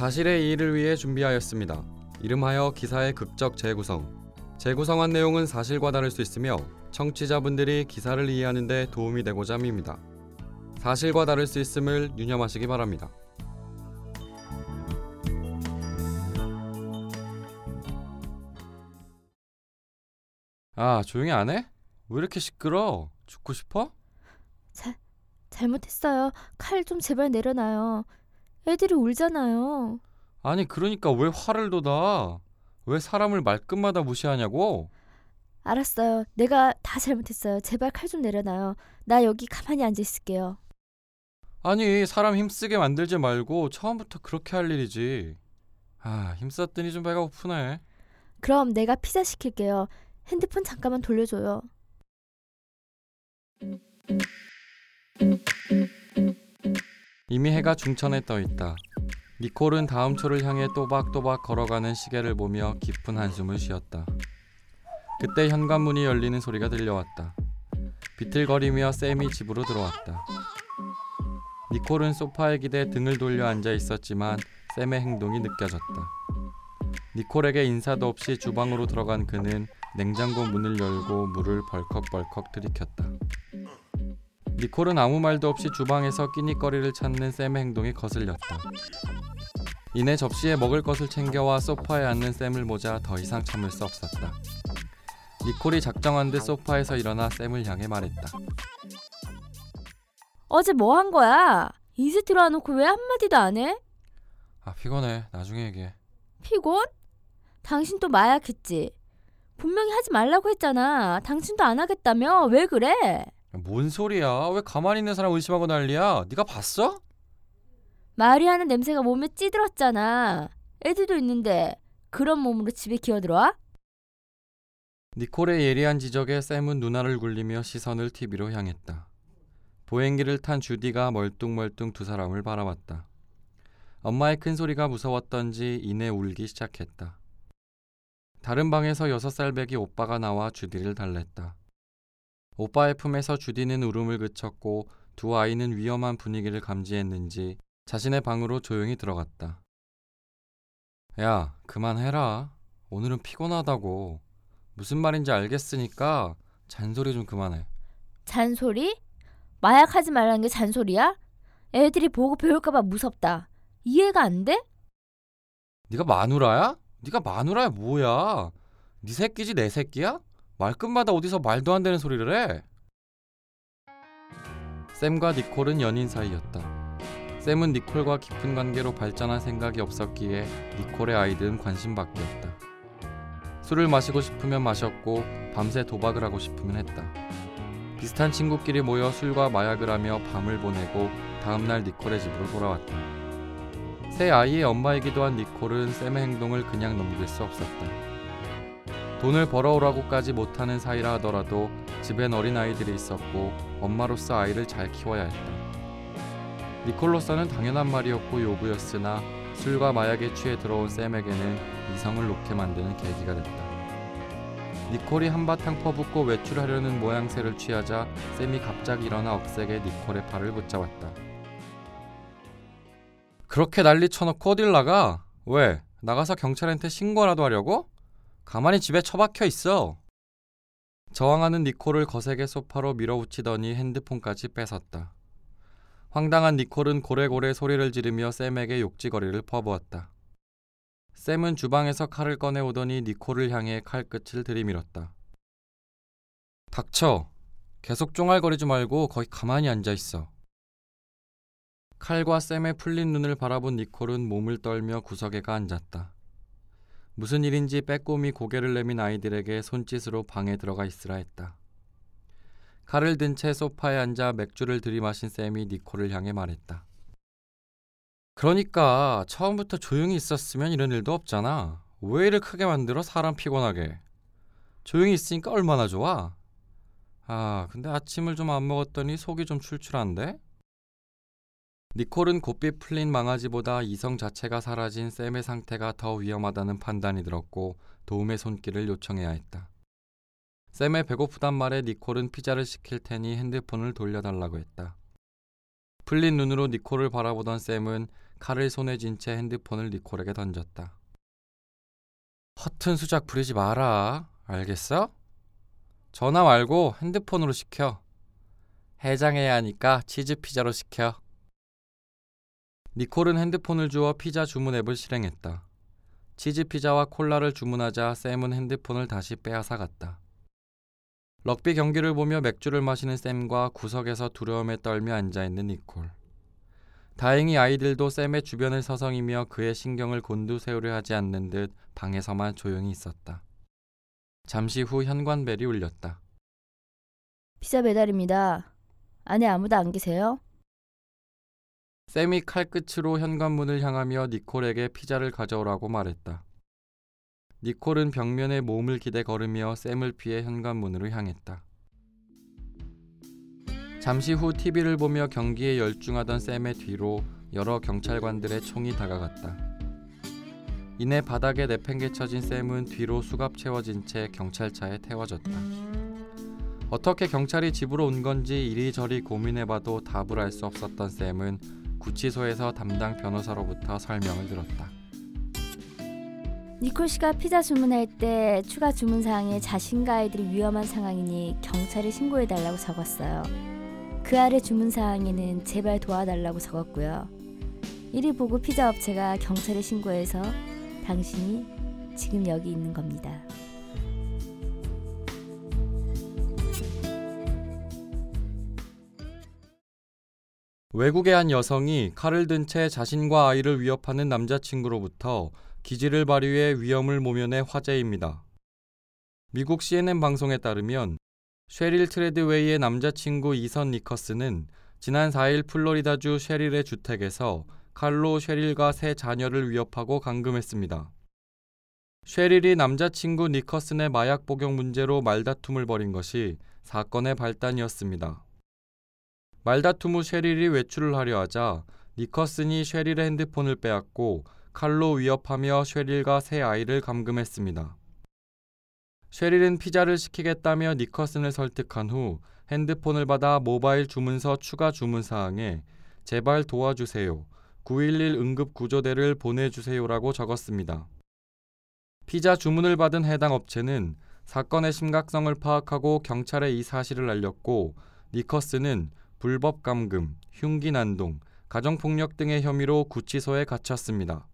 사실의 이의를 위해 준비하였습니다. 이름하여 기사의 극적 재구성. 재구성한 내용은 사실과 다를 수 있으며 청취자분들이 기사를 이해하는 데 도움이 되고자 합니다. 사실과 다를 수 있음을 유념하시기 바랍니다. 아, 조용히 안 해? 왜 이렇게 시끄러? 죽고 싶어? 잘못했어요. 칼 좀 제발 내려놔요. 애들이 울잖아요. 아니, 그러니까 왜 화를 돋아? 왜 사람을 말끝마다 무시하냐고? 알았어요. 내가 다 잘못했어요. 제발 칼 좀 내려놔요. 나 여기 가만히 앉아 있을게요. 아니 사람 힘쓰게 만들지 말고 처음부터 그렇게 할 일이지. 아 힘썼더니 좀 배가 고프네. 그럼 내가 피자 시킬게요. 핸드폰 잠깐만 돌려줘요. 이미 해가 중천에 떠 있다. 니콜은 다음 초를 향해 또박또박 걸어가는 시계를 보며 깊은 한숨을 쉬었다. 그때 현관문이 열리는 소리가 들려왔다. 비틀거리며 샘이 집으로 들어왔다. 니콜은 소파에 기대 등을 돌려 앉아 있었지만 샘의 행동이 느껴졌다. 니콜에게 인사도 없이 주방으로 들어간 그는 냉장고 문을 열고 물을 벌컥벌컥 들이켰다. 니콜은 아무 말도 없이 주방에서 끼니거리를 찾는 샘의 행동이 거슬렸다. 이내 접시에 먹을 것을 챙겨와 소파에 앉는 샘을 보자 더 이상 참을 수 없었다. 니콜이 작정한 듯 소파에서 일어나 샘을 향해 말했다. 어제 뭐 한 거야? 이제 들어와놓고 왜 한마디도 안 해? 아 피곤해. 나중에 얘기해. 피곤? 당신 또 마약했지? 분명히 하지 말라고 했잖아. 당신도 안 하겠다며? 왜 그래? 야, 뭔 소리야? 왜 가만히 있는 사람 의심하고 난리야? 네가 봤어? 마리아는 냄새가 몸에 찌들었잖아. 애들도 있는데 그런 몸으로 집에 기어들어와? 니콜의 예리한 지적에 샘은 누나를 굴리며 시선을 TV로 향했다. 보행기를 탄 주디가 멀뚱멀뚱 두 사람을 바라봤다. 엄마의 큰 소리가 무서웠던지 이내 울기 시작했다. 다른 방에서 여섯 살 배기 오빠가 나와 주디를 달랬다. 오빠의 품에서 주디는 울음을 그쳤고 두 아이는 위험한 분위기를 감지했는지 자신의 방으로 조용히 들어갔다. 야, 그만해라. 오늘은 피곤하다고. 무슨 말인지 알겠으니까 잔소리 좀 그만해. 잔소리? 마약하지 말라는 게 잔소리야? 애들이 보고 배울까봐 무섭다. 이해가 안 돼? 네가 마누라야? 네가 마누라야 뭐야? 네 새끼지 내 새끼야? 말끝마다 어디서 말도 안 되는 소리를 해? 샘과 니콜은 연인 사이였다. 샘은 니콜과 깊은 관계로 발전할 생각이 없었기에 니콜의 아이들은 관심밖이었다. 술을 마시고 싶으면 마셨고 밤새 도박을 하고 싶으면 했다. 비슷한 친구끼리 모여 술과 마약을 하며 밤을 보내고 다음날 니콜의 집으로 돌아왔다. 새 아이의 엄마이기도 한 니콜은 샘의 행동을 그냥 넘길 수 없었다. 돈을 벌어오라고까지 못하는 사이라 하더라도 집엔 어린 아이들이 있었고 엄마로서 아이를 잘 키워야 했다. 니콜로서는 당연한 말이었고 요구였으나 술과 마약에 취해 들어온 샘에게는 이성을 놓게 만드는 계기가 됐다. 니콜이 한바탕 퍼붓고 외출하려는 모양새를 취하자 샘이 갑자기 일어나 억세게 니콜의 팔을 붙잡았다. 그렇게 난리 쳐놓고 어딜 나가? 왜? 나가서 경찰한테 신고라도 하려고? 가만히 집에 처박혀 있어. 저항하는 니콜을 거세게 소파로 밀어붙이더니 핸드폰까지 뺏었다. 황당한 니콜은 고래고래 소리를 지르며 샘에게 욕지거리를 퍼부었다. 샘은 주방에서 칼을 꺼내오더니 니콜을 향해 칼끝을 들이밀었다. 닥쳐. 계속 쫑알거리지 말고 거기 가만히 앉아 있어. 칼과 샘의 풀린 눈을 바라본 니콜은 몸을 떨며 구석에 가 앉았다. 무슨 일인지 빼꼼히 고개를 내민 아이들에게 손짓으로 방에 들어가 있으라 했다. 칼을 든 채 소파에 앉아 맥주를 들이마신 샘이 니콜을 향해 말했다. 그러니까 처음부터 조용히 있었으면 이런 일도 없잖아. 왜 일을 크게 만들어 사람 피곤하게. 조용히 있으니까 얼마나 좋아. 아, 근데 아침을 좀 안 먹었더니 속이 좀 출출한데? 니콜은 곱비 풀린 망아지보다 이성 자체가 사라진 샘의 상태가 더 위험하다는 판단이 들었고 도움의 손길을 요청해야 했다. 샘의 배고프단 말에 니콜은 피자를 시킬 테니 핸드폰을 돌려달라고 했다. 풀린 눈으로 니콜을 바라보던 샘은 칼을 손에 쥔 채 핸드폰을 니콜에게 던졌다. 허튼 수작 부리지 마라. 알겠어? 전화 말고 핸드폰으로 시켜. 해장해야 하니까 치즈 피자로 시켜. 니콜은 핸드폰을 주어 피자 주문 앱을 실행했다. 치즈 피자와 콜라를 주문하자 샘은 핸드폰을 다시 빼앗아 갔다. 럭비 경기를 보며 맥주를 마시는 샘과 구석에서 두려움에 떨며 앉아 있는 니콜. 다행히 아이들도 샘의 주변을 서성이며 그의 신경을 곤두세우려 하지 않는 듯 방에서만 조용히 있었다. 잠시 후 현관벨이 울렸다. 피자 배달입니다. 안에 아무도 안 계세요? 샘이 칼끝으로 현관문을 향하며 니콜에게 피자를 가져오라고 말했다. 니콜은 벽면에 몸을 기대 걸으며 샘을 피해 현관문으로 향했다. 잠시 후 TV를 보며 경기에 열중하던 샘의 뒤로 여러 경찰관들의 총이 다가갔다. 이내 바닥에 내팽개쳐진 샘은 뒤로 수갑 채워진 채 경찰차에 태워졌다. 어떻게 경찰이 집으로 온 건지 이리저리 고민해봐도 답을 알 수 없었던 샘은 구치소에서 담당 변호사로부터 설명을 들었다. 니콜 씨가 피자 주문할 때 추가 주문 사항에 자신과 아이들이 위험한 상황이니 경찰에 신고해 달라고 적었어요. 그 아래 주문 사항에는 제발 도와달라고 적었고요. 이를 보고 피자 업체가 경찰에 신고해서 당신이 지금 여기 있는 겁니다. 외국의 한 여성이 칼을 든 채 자신과 아이를 위협하는 남자친구로부터 기지를 발휘해 위험을 모면해 화제입니다. 미국 CNN 방송에 따르면 쉐릴 트레드웨이의 남자친구 이선 니커스는 지난 4일 플로리다주 쉐릴의 주택에서 칼로 쉐릴과 세 자녀를 위협하고 감금했습니다. 쉐릴이 남자친구 니커슨의 마약 복용 문제로 말다툼을 벌인 것이 사건의 발단이었습니다. 말다툼 후 쉐릴이 외출을 하려 하자 니커슨이 쉐릴의 핸드폰을 빼앗고 칼로 위협하며 쉐릴과 세 아이를 감금했습니다. 쉐릴은 피자를 시키겠다며 니커슨을 설득한 후 핸드폰을 받아 모바일 주문서 추가 주문 사항에 제발 도와주세요. 911 응급구조대를 보내주세요라고 적었습니다. 피자 주문을 받은 해당 업체는 사건의 심각성을 파악하고 경찰에 이 사실을 알렸고 니커스는 불법 감금, 흉기 난동, 가정폭력 등의 혐의로 구치소에 갇혔습니다.